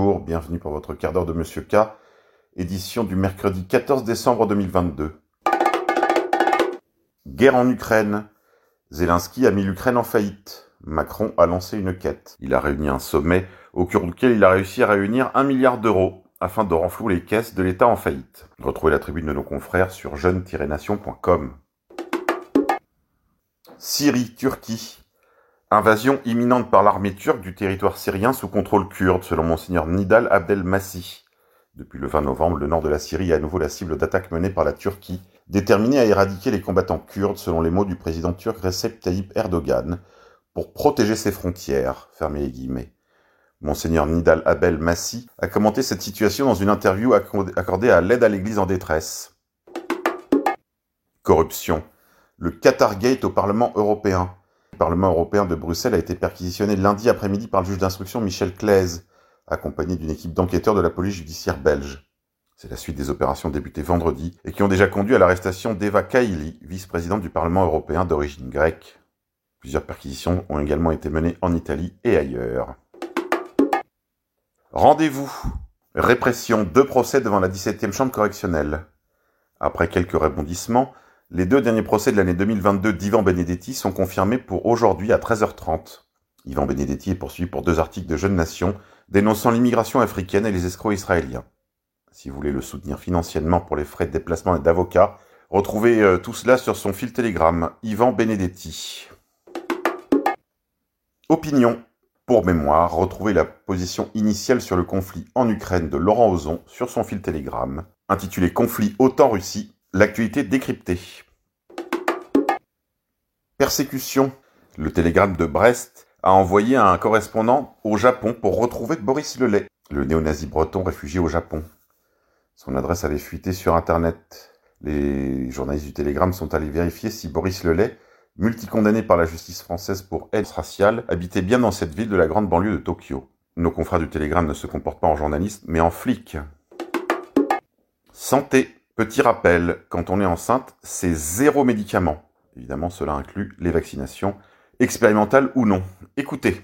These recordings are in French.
bienvenue pour votre quart d'heure de Monsieur K, édition du mercredi 14 décembre 2022. Guerre en Ukraine. Zelensky a mis l'Ukraine en faillite. Macron a lancé une quête. Il a réuni un sommet au cours duquel il a réussi à réunir un milliard d'euros afin de renflouer les caisses de l'État en faillite. Retrouvez la tribune de nos confrères sur jeune-nation.com. Syrie, Turquie. Invasion imminente par l'armée turque du territoire syrien sous contrôle kurde, selon Monseigneur Nidal Abdel Massi. Depuis le 20 novembre, le nord de la Syrie est à nouveau la cible d'attaques menées par la Turquie, déterminée à éradiquer les combattants kurdes, selon les mots du président turc Recep Tayyip Erdogan, pour protéger ses frontières. Fermez les guillemets. Monseigneur Nidal Abdel Massi a commenté cette situation dans une interview accordée à l'aide à l'Église en détresse. Corruption. Le Qatargate au Parlement européen. Parlement européen de Bruxelles a été perquisitionné lundi après-midi par le juge d'instruction Michel Claise, accompagné d'une équipe d'enquêteurs de la police judiciaire belge. C'est la suite des opérations débutées vendredi et qui ont déjà conduit à l'arrestation d'Eva Kaili, vice-présidente du Parlement européen d'origine grecque. Plusieurs perquisitions ont également été menées en Italie et ailleurs. Rendez-vous. Répression. Deux procès devant la 17e chambre correctionnelle. Après quelques rebondissements, les deux derniers procès de l'année 2022 d'Ivan Benedetti sont confirmés pour aujourd'hui à 13h30. Ivan Benedetti est poursuivi pour deux articles de Jeune Nation dénonçant l'immigration africaine et les escrocs israéliens. Si vous voulez le soutenir financièrement pour les frais de déplacement et d'avocat, retrouvez euh, tout cela sur son fil Telegram, Ivan Benedetti. Opinion. Pour mémoire, retrouvez la position initiale sur le conflit en Ukraine de Laurent Ozon sur son fil Telegram, intitulé Conflit OTAN-Russie, L'actualité décryptée. Persécution. Le télégramme de Brest a envoyé un correspondant au Japon pour retrouver Boris Lelay, le néo-nazi breton réfugié au Japon. Son adresse avait fuité sur Internet. Les journalistes du Télégramme sont allés vérifier si Boris Lelay, multicondamné par la justice française pour aide raciale, habitait bien dans cette ville de la grande banlieue de Tokyo. Nos confrères du Télégramme ne se comportent pas en journalistes, mais en flics. Santé. Petit rappel, quand on est enceinte, c'est zéro médicament. Évidemment, cela inclut les vaccinations, expérimentales ou non. Écoutez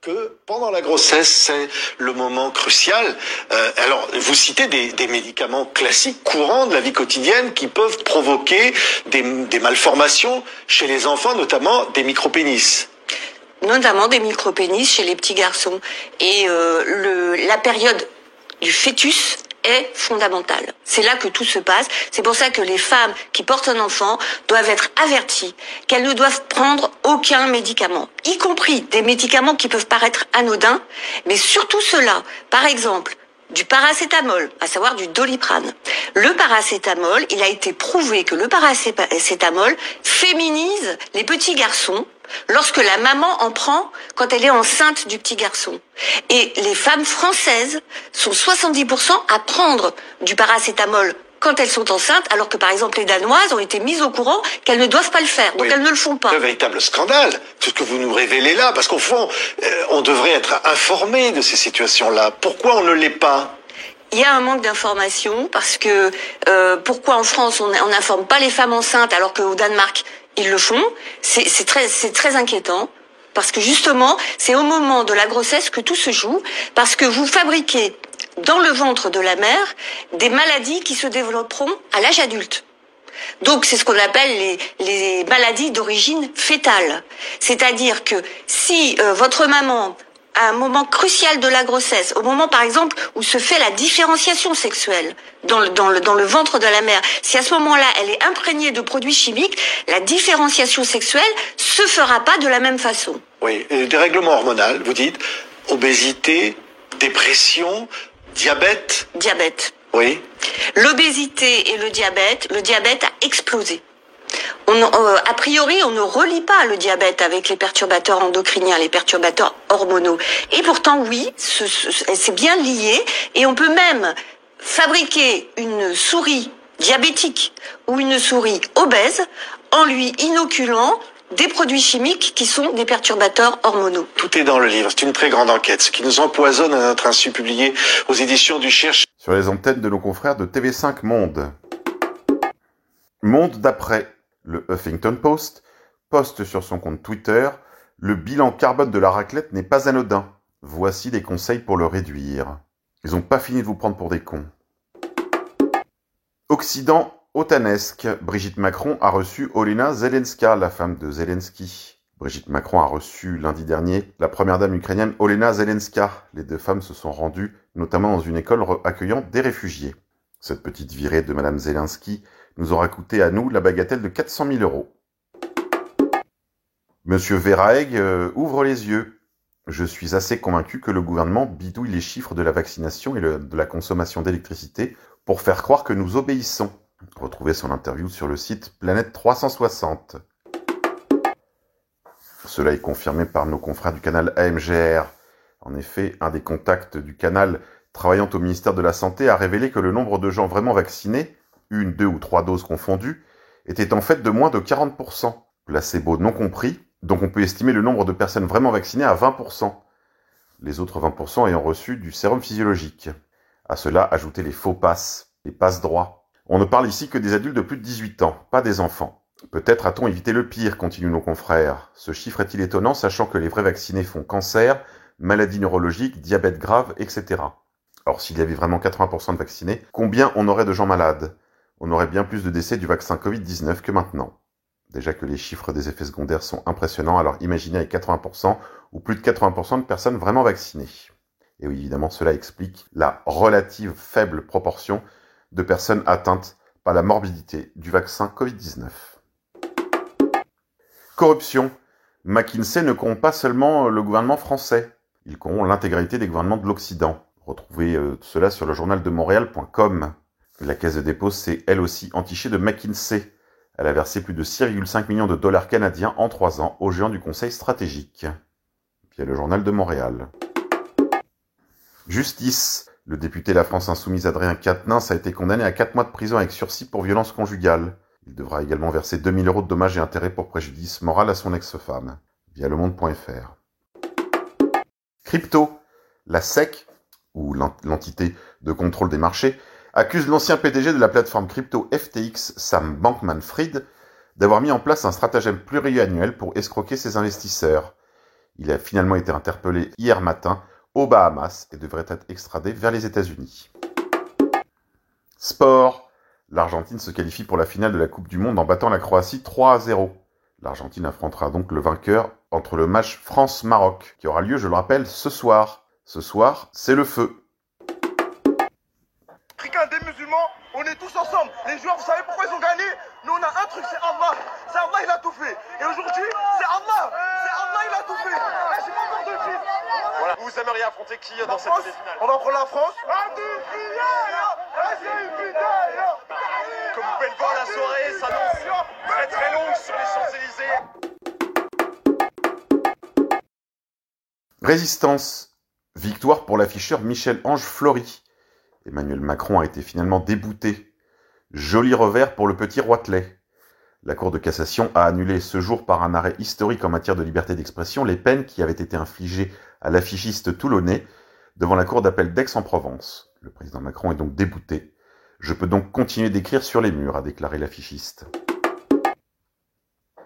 que pendant la grossesse, c'est le moment crucial. Euh, alors, vous citez des, des, médicaments classiques, courants de la vie quotidienne, qui peuvent provoquer des, des malformations chez les enfants, notamment des micropénis notamment des micropénis chez les petits garçons. Et euh, le, la période du fœtus est fondamentale. C'est là que tout se passe. C'est pour ça que les femmes qui portent un enfant doivent être averties qu'elles ne doivent prendre aucun médicament, y compris des médicaments qui peuvent paraître anodins, mais surtout cela. Par exemple, du paracétamol, à savoir du doliprane. Le paracétamol, il a été prouvé que le paracétamol féminise les petits garçons lorsque la maman en prend quand elle est enceinte du petit garçon. Et les femmes françaises sont 70% à prendre du paracétamol quand elles sont enceintes, alors que par exemple les Danoises ont été mises au courant qu'elles ne doivent pas le faire, donc elles ne le font pas. Un véritable scandale, tout ce que vous nous révélez là, parce qu'au fond, euh, on devrait être informé de ces situations-là. Pourquoi on ne l'est pas? Il y a un manque d'information parce que euh, pourquoi en France on n'informe pas les femmes enceintes alors qu'au Danemark ils le font C'est très, très inquiétant parce que justement c'est au moment de la grossesse que tout se joue parce que vous fabriquez dans le ventre de la mère des maladies qui se développeront à l'âge adulte. Donc c'est ce qu'on appelle les, les maladies d'origine fétale. C'est-à-dire que si euh, votre maman à un moment crucial de la grossesse, au moment par exemple où se fait la différenciation sexuelle dans le, dans le, dans le ventre de la mère, si à ce moment-là elle est imprégnée de produits chimiques, la différenciation sexuelle se fera pas de la même façon. Oui, des règlements hormonaux, vous dites, obésité, dépression, Diabète Diabète. Oui. L'obésité et le diabète, le diabète a explosé. On, euh, a priori, on ne relie pas le diabète avec les perturbateurs endocriniens, les perturbateurs hormonaux. Et pourtant, oui, c'est bien lié. Et on peut même fabriquer une souris diabétique ou une souris obèse en lui inoculant des produits chimiques qui sont des perturbateurs hormonaux. Tout est dans le livre, c'est une très grande enquête, ce qui nous empoisonne à notre insu publié aux éditions du Cherche. Sur les antennes de nos confrères de TV5 Monde. Monde d'après, le Huffington Post poste sur son compte Twitter Le bilan carbone de la raclette n'est pas anodin. Voici des conseils pour le réduire. Ils ont pas fini de vous prendre pour des cons. Occident otanesque. Brigitte Macron a reçu Olena Zelenska, la femme de Zelensky. Brigitte Macron a reçu lundi dernier la première dame ukrainienne Olena Zelenska. Les deux femmes se sont rendues notamment dans une école accueillant des réfugiés. Cette petite virée de Madame Zelensky nous aura coûté à nous la bagatelle de 400 000 euros. Monsieur Verhaeg euh, ouvre les yeux. Je suis assez convaincu que le gouvernement bidouille les chiffres de la vaccination et de la consommation d'électricité pour faire croire que nous obéissons. Retrouvez son interview sur le site Planète 360. Cela est confirmé par nos confrères du canal AMGR. En effet, un des contacts du canal travaillant au ministère de la Santé a révélé que le nombre de gens vraiment vaccinés, une, deux ou trois doses confondues, était en fait de moins de 40%, placebo non compris, donc on peut estimer le nombre de personnes vraiment vaccinées à 20%, les autres 20% ayant reçu du sérum physiologique. À cela, ajouter les faux passes, les passes droits. On ne parle ici que des adultes de plus de 18 ans, pas des enfants. Peut-être a-t-on évité le pire, continuent nos confrères. Ce chiffre est-il étonnant, sachant que les vrais vaccinés font cancer, maladies neurologiques, diabète grave, etc. Or, s'il y avait vraiment 80% de vaccinés, combien on aurait de gens malades? On aurait bien plus de décès du vaccin Covid-19 que maintenant. Déjà que les chiffres des effets secondaires sont impressionnants, alors imaginez avec 80% ou plus de 80% de personnes vraiment vaccinées. Et oui, évidemment, cela explique la relative faible proportion de personnes atteintes par la morbidité du vaccin Covid-19. Corruption. McKinsey ne corrompt pas seulement le gouvernement français, il corrompt l'intégralité des gouvernements de l'Occident. Retrouvez euh, cela sur le journal de Montréal.com. La caisse de dépôt s'est elle aussi entichée de McKinsey. Elle a versé plus de 6,5 millions de dollars canadiens en trois ans aux géants du Conseil stratégique. Puis le journal de Montréal. Justice. Le député La France Insoumise Adrien Quatennens a été condamné à 4 mois de prison avec sursis pour violence conjugale. Il devra également verser 2000 euros de dommages et intérêts pour préjudice moral à son ex-femme, via lemonde.fr. Crypto, la SEC, ou l'entité de contrôle des marchés, accuse l'ancien PDG de la plateforme crypto FTX, Sam Bankman-Fried, d'avoir mis en place un stratagème pluriannuel pour escroquer ses investisseurs. Il a finalement été interpellé hier matin aux Bahamas et devrait être extradé vers les États-Unis. Sport. L'Argentine se qualifie pour la finale de la Coupe du Monde en battant la Croatie 3 à 0. L'Argentine affrontera donc le vainqueur entre le match France-Maroc, qui aura lieu, je le rappelle, ce soir. Ce soir, c'est le feu. Africains, des musulmans, on est tous ensemble. Les joueurs, vous savez pourquoi ils ont gagné Nous, on a un truc, c'est Allah. C'est Allah, il a tout fait. Et aujourd'hui, c'est Allah. C'est Allah, il a tout fait. Eh, c'est pas encore de fils. Voilà. Vous aimeriez affronter qui dans cette demi-finale On va prendre la France. Comme vous pouvez le voir, la soirée s'annonce très très longue sur les Champs-Élysées. Résistance. Victoire pour l'afficheur Michel-Ange Flory. Emmanuel Macron a été finalement débouté. Joli revers pour le petit Roitelet. La Cour de cassation a annulé ce jour par un arrêt historique en matière de liberté d'expression les peines qui avaient été infligées à l'affichiste toulonnais devant la Cour d'appel d'Aix-en-Provence. Le président Macron est donc débouté. Je peux donc continuer d'écrire sur les murs, a déclaré l'affichiste.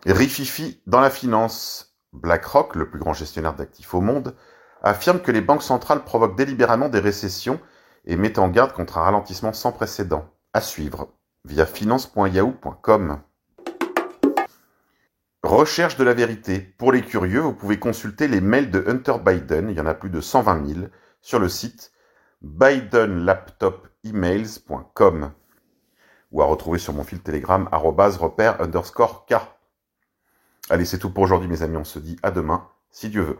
Rififi dans la finance. BlackRock, le plus grand gestionnaire d'actifs au monde, affirme que les banques centrales provoquent délibérément des récessions et met en garde contre un ralentissement sans précédent. À suivre via finance.yahoo.com. Recherche de la vérité. Pour les curieux, vous pouvez consulter les mails de Hunter Biden, il y en a plus de 120 000, sur le site bidenlaptopemails.com ou à retrouver sur mon fil Telegram repère underscore K. Allez, c'est tout pour aujourd'hui mes amis, on se dit à demain, si Dieu veut.